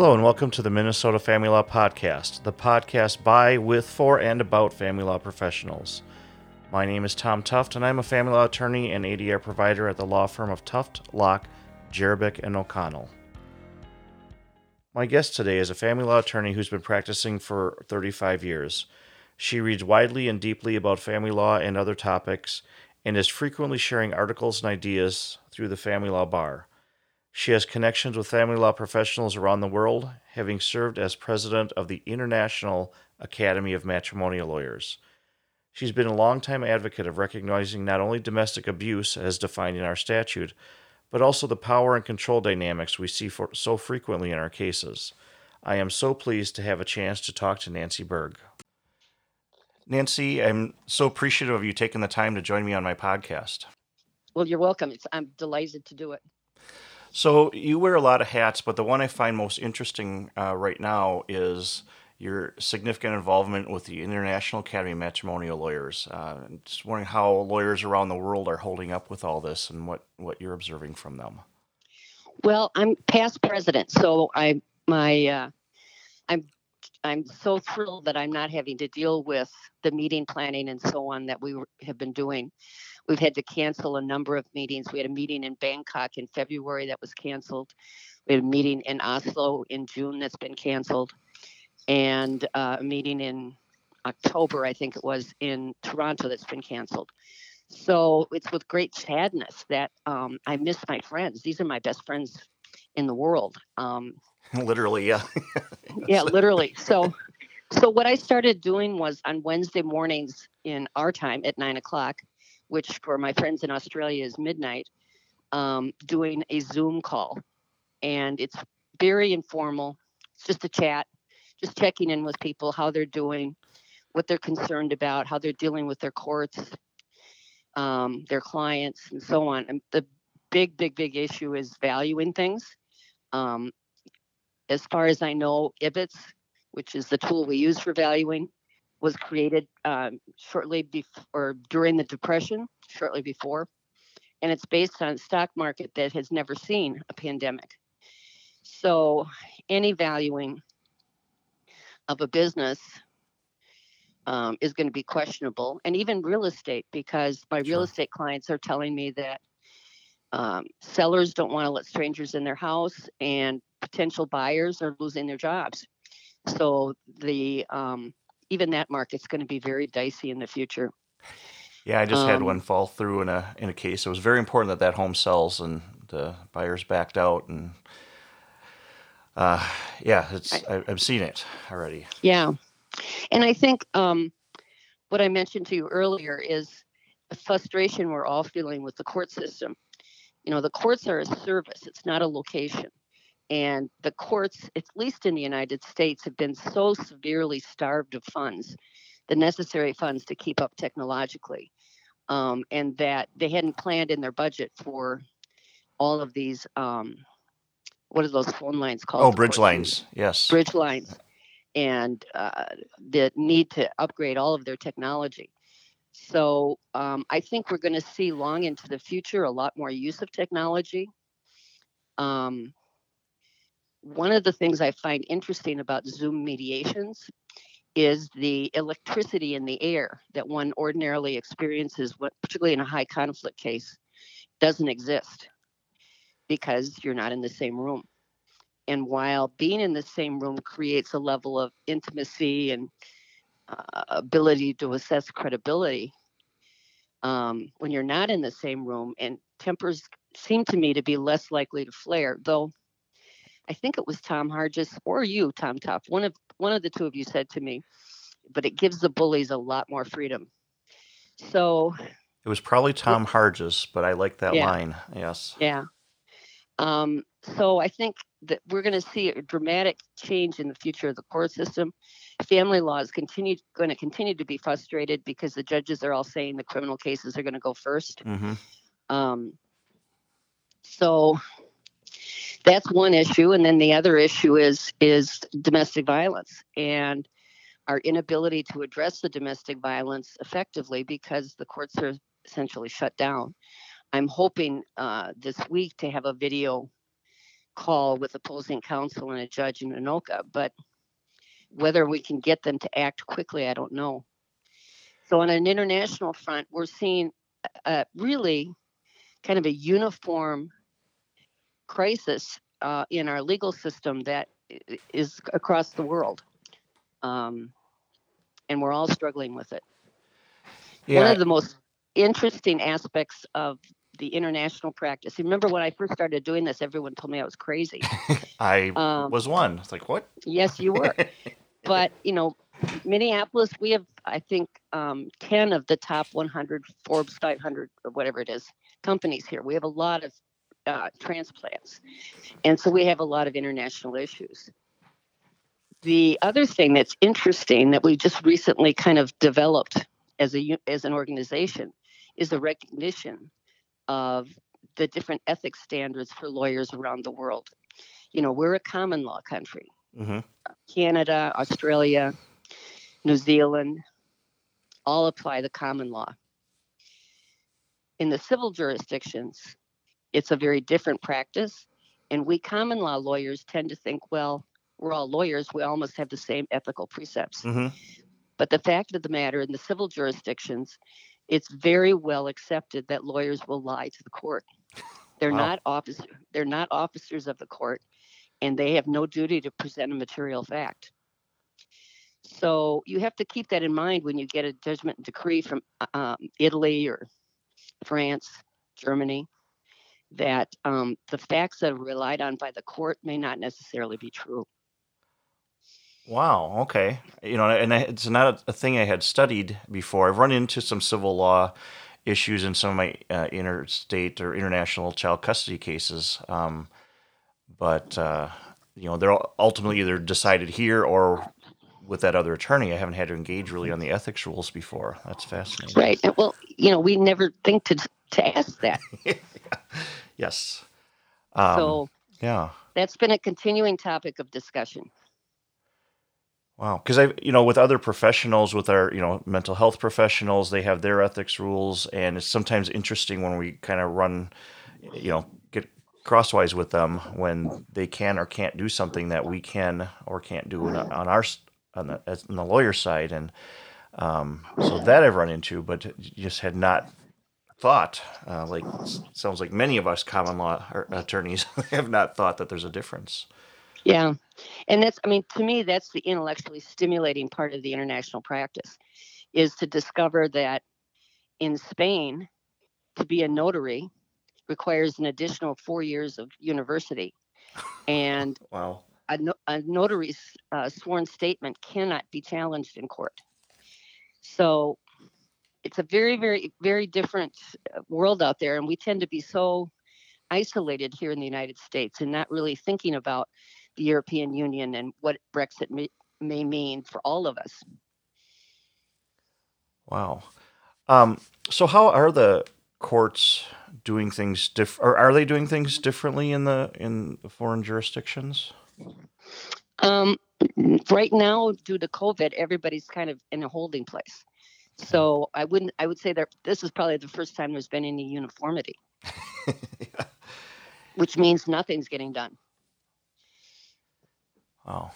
Hello, and welcome to the Minnesota Family Law Podcast, the podcast by, with, for, and about family law professionals. My name is Tom Tuft, and I'm a family law attorney and ADR provider at the law firm of Tuft, Lach, Jerabek, and O'Connell. My guest today is a family law attorney who's been practicing for 35 years. She reads widely and deeply about family law and other topics, and is frequently sharing articles and ideas through the family law bar. She has connections with family law professionals around the world, having served as president of the International Academy of Matrimonial Lawyers. She's been a longtime advocate of recognizing not only domestic abuse as defined in our statute, but also the power and control dynamics we see for, so frequently in our cases. I am so pleased to have a chance to talk to Nancy Berg. Nancy, I'm so appreciative of you taking the time to join me on my podcast. Well, you're welcome. It's, I'm delighted to do it. So you wear a lot of hats, but the one I find most interesting uh, right now is your significant involvement with the International Academy of Matrimonial Lawyers. Uh, just wondering how lawyers around the world are holding up with all this and what, what you're observing from them. Well, I'm past president, so I my uh, I'm I'm so thrilled that I'm not having to deal with the meeting planning and so on that we have been doing. We've had to cancel a number of meetings. We had a meeting in Bangkok in February that was canceled. We had a meeting in Oslo in June that's been canceled, and uh, a meeting in October, I think it was, in Toronto that's been canceled. So it's with great sadness that um, I miss my friends. These are my best friends in the world. Um, literally, yeah. yeah, literally. So, so what I started doing was on Wednesday mornings in our time at nine o'clock, which for my friends in Australia is midnight, um, doing a Zoom call. And it's very informal. It's just a chat, just checking in with people, how they're doing, what they're concerned about, how they're dealing with their courts, um, their clients, and so on. And the big, big, big issue is valuing things. Um, as far as I know, IBITS, which is the tool we use for valuing, was created um, shortly before during the depression shortly before. And it's based on a stock market that has never seen a pandemic. So any valuing of a business um, is going to be questionable and even real estate because my real estate clients are telling me that um, sellers don't want to let strangers in their house and potential buyers are losing their jobs so the um, even that market's going to be very dicey in the future. Yeah, I just um, had one fall through in a in a case. It was very important that that home sells, and the buyers backed out, and uh, yeah, it's I, have seen it already. Yeah, and I think um, what I mentioned to you earlier is the frustration we're all feeling with the court system. You know, the courts are a service; it's not a location. And the courts, at least in the United States, have been so severely starved of funds, the necessary funds to keep up technologically, um, and that they hadn't planned in their budget for all of these. Um, what are those phone lines called? Oh, bridge lines. Yes. Bridge lines, and uh, the need to upgrade all of their technology. So um, I think we're going to see long into the future a lot more use of technology. Um, one of the things I find interesting about Zoom mediations is the electricity in the air that one ordinarily experiences, particularly in a high conflict case, doesn't exist because you're not in the same room. And while being in the same room creates a level of intimacy and uh, ability to assess credibility, um, when you're not in the same room, and tempers seem to me to be less likely to flare, though I think it was Tom Hargis or you, Tom Tuft. One of one of the two of you said to me, but it gives the bullies a lot more freedom. So it was probably Tom Hargis, but I like that yeah, line. Yes. Yeah. Um, so I think that we're going to see a dramatic change in the future of the court system. Family law is continue, going to continue to be frustrated because the judges are all saying the criminal cases are going to go 1st mm-hmm. um, so that's one issue and then the other issue is is domestic violence and our inability to address the domestic violence effectively because the courts are essentially shut down i'm hoping uh, this week to have a video call with opposing counsel and a judge in Anoka, but whether we can get them to act quickly, I don't know. So, on an international front, we're seeing a, really kind of a uniform crisis uh, in our legal system that is across the world. Um, and we're all struggling with it. Yeah. One of the most interesting aspects of the international practice. Remember when I first started doing this, everyone told me I was crazy. I um, was one. It's like, what? Yes, you were. but, you know, Minneapolis, we have, I think, um, 10 of the top 100 Forbes 500 or whatever it is companies here. We have a lot of uh, transplants. And so we have a lot of international issues. The other thing that's interesting that we just recently kind of developed as a as an organization is the recognition of the different ethics standards for lawyers around the world. You know, we're a common law country. Mm-hmm. Canada, Australia, New Zealand all apply the common law. In the civil jurisdictions, it's a very different practice. And we common law lawyers tend to think, well, we're all lawyers, we almost have the same ethical precepts. Mm-hmm. But the fact of the matter, in the civil jurisdictions, it's very well accepted that lawyers will lie to the court. They're wow. not officer, they're not officers of the court, and they have no duty to present a material fact. So you have to keep that in mind when you get a judgment decree from um, Italy or France, Germany that um, the facts that are relied on by the court may not necessarily be true. Wow. Okay. You know, and it's not a thing I had studied before. I've run into some civil law issues in some of my uh, interstate or international child custody cases, um, but uh, you know, they're ultimately either decided here or with that other attorney. I haven't had to engage really on the ethics rules before. That's fascinating. Right. Well, you know, we never think to to ask that. yes. Um, so yeah, that's been a continuing topic of discussion. Wow, because I, you know, with other professionals, with our, you know, mental health professionals, they have their ethics rules, and it's sometimes interesting when we kind of run, you know, crosswise with them when they can or can't do something that we can or can't do on our on the, on the lawyer side, and um, so that I've run into, but just had not thought. Uh, like sounds like many of us common law attorneys have not thought that there's a difference. Yeah. And that's, I mean, to me, that's the intellectually stimulating part of the international practice is to discover that in Spain, to be a notary requires an additional four years of university. And wow. a, no, a notary's uh, sworn statement cannot be challenged in court. So it's a very, very, very different uh, world out there. And we tend to be so isolated here in the United States and not really thinking about the European Union and what Brexit may, may mean for all of us. Wow. Um, so, how are the courts doing things diff- or are they doing things differently in the in the foreign jurisdictions? Um, right now, due to COVID, everybody's kind of in a holding place. So I wouldn't. I would say that this is probably the first time there's been any uniformity, yeah. which means nothing's getting done. Wow.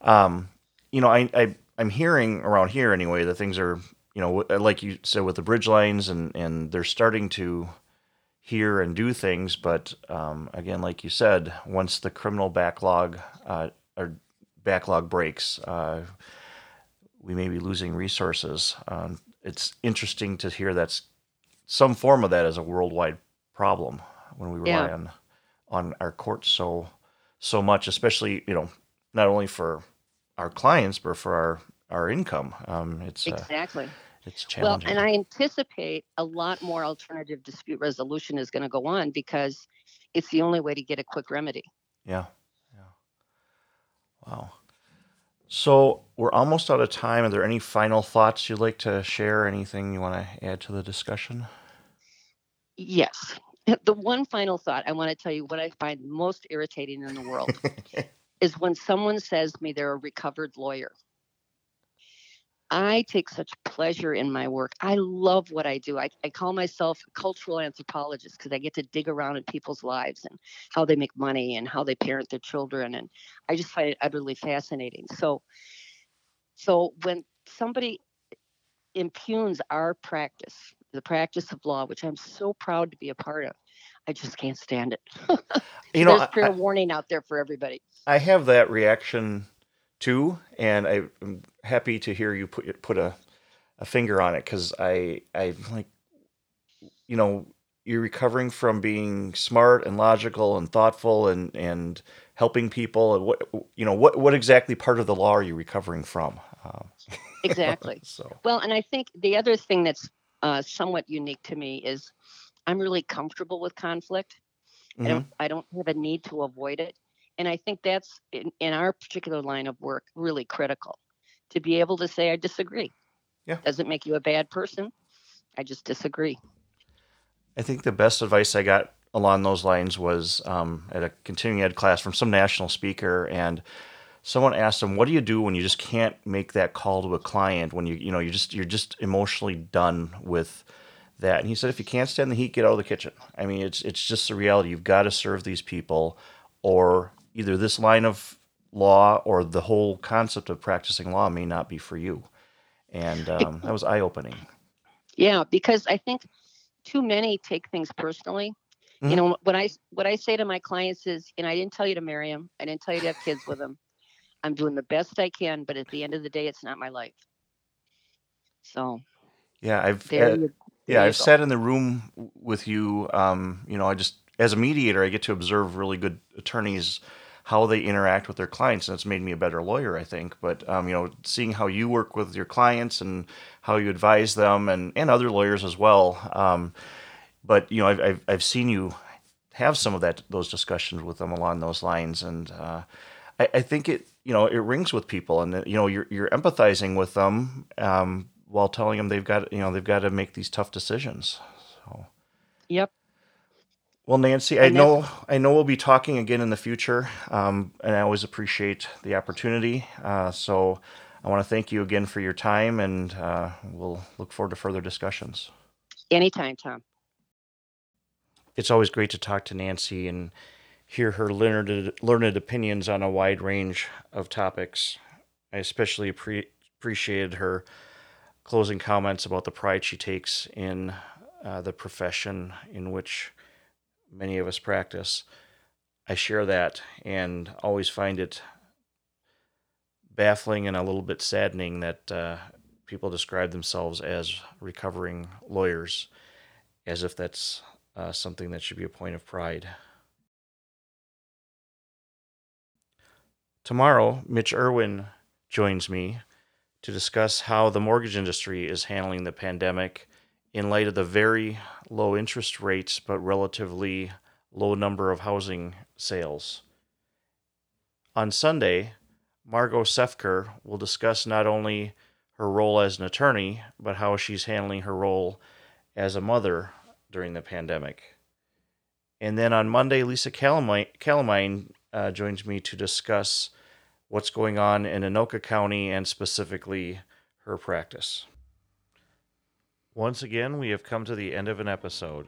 Um, you know, I, I I'm hearing around here anyway that things are, you know, like you said with the bridge lines, and and they're starting to hear and do things. But um, again, like you said, once the criminal backlog uh, or backlog breaks, uh, we may be losing resources. Um, it's interesting to hear that's some form of that is a worldwide problem when we rely yeah. on on our courts so so much, especially you know not only for our clients but for our our income. Um, it's exactly. Uh, it's challenging. Well, and I anticipate a lot more alternative dispute resolution is going to go on because it's the only way to get a quick remedy. Yeah. Yeah. Wow. So we're almost out of time. Are there any final thoughts you'd like to share? Anything you want to add to the discussion? Yes. The one final thought I want to tell you what I find most irritating in the world is when someone says to me they're a recovered lawyer. I take such pleasure in my work. I love what I do. I, I call myself a cultural anthropologist because I get to dig around in people's lives and how they make money and how they parent their children. And I just find it utterly fascinating. So, so when somebody impugns our practice, the practice of law, which I'm so proud to be a part of, I just can't stand it. You know, there's fair warning out there for everybody. I have that reaction too, and I, am happy to hear you put put a, a finger on it because I I like, you know, you're recovering from being smart and logical and thoughtful and and helping people. And what you know, what what exactly part of the law are you recovering from? Um, Exactly. so Well, and I think the other thing that's uh, somewhat unique to me is I'm really comfortable with conflict. I mhm. don't I don't have a need to avoid it, and I think that's in, in our particular line of work really critical to be able to say I disagree. Yeah. Doesn't make you a bad person. I just disagree. I think the best advice I got along those lines was um, at a continuing ed class from some national speaker, and someone asked him, "What do you do when you just can't make that call to a client? When you you know you just you're just emotionally done with that?" And he said, "If you can't stand the heat, get out of the kitchen. I mean, it's it's just the reality. You've got to serve these people, or either this line of law or the whole concept of practicing law may not be for you." And um, that was eye opening. Yeah, because I think too many take things personally. Mhm. You know, what I what I say to my clients is, you know, I didn't tell you to marry him. I didn't tell you to have kids with him. I'm doing the best I can, but at the end of the day, it's not my life. So Yeah, I've uh, Yeah, I've sat in the room with you. Um, you know, I just as a mediator, I get to observe really good attorneys how they interact with their clients, and it's made me a better lawyer, I think. But um, you know, seeing how you work with your clients and how you advise them, and and other lawyers as well. Um, but you know, I've, I've I've seen you have some of that those discussions with them along those lines, and uh, I, I think it you know it rings with people, and you know you're you're empathizing with them um, while telling them they've got you know they've got to make these tough decisions. So. Yep. Well, Nancy, I that's know I know we'll be talking again in the future, um, and I always appreciate the opportunity. Uh, so I want to thank you again for your time, and uh, we'll look forward to further discussions. anytime, Tom. It's always great to talk to Nancy and hear her learned learned opinions on a wide range of topics. I especially appre- appreciated her closing comments about the pride she takes in uh, the profession in which many of us practice. I share that and always find it baffling and a little bit saddening that uh, people describe themselves as recovering lawyers as if that's uh, something that should be a point of pride. Tomorrow, Mitch Irwin joins me to discuss how the mortgage industry is handling the pandemic in light of the very low interest rates but relatively low number of housing sales. On Sunday, Margot Sefker will discuss not only her role as an attorney, but how she's handling her role as a mother during the pandemic. And then on Monday, Lisa Calamine, uh, joins me to discuss what's going on in Anoka County and specifically her practice. Once again, we have come to the end of an episode.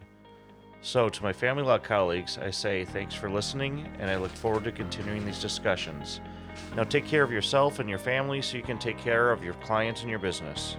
So, to my family law colleagues, I say thanks for listening, and I look forward to continuing these discussions. Now, take care of yourself and your family so you can take care of your clients and your business.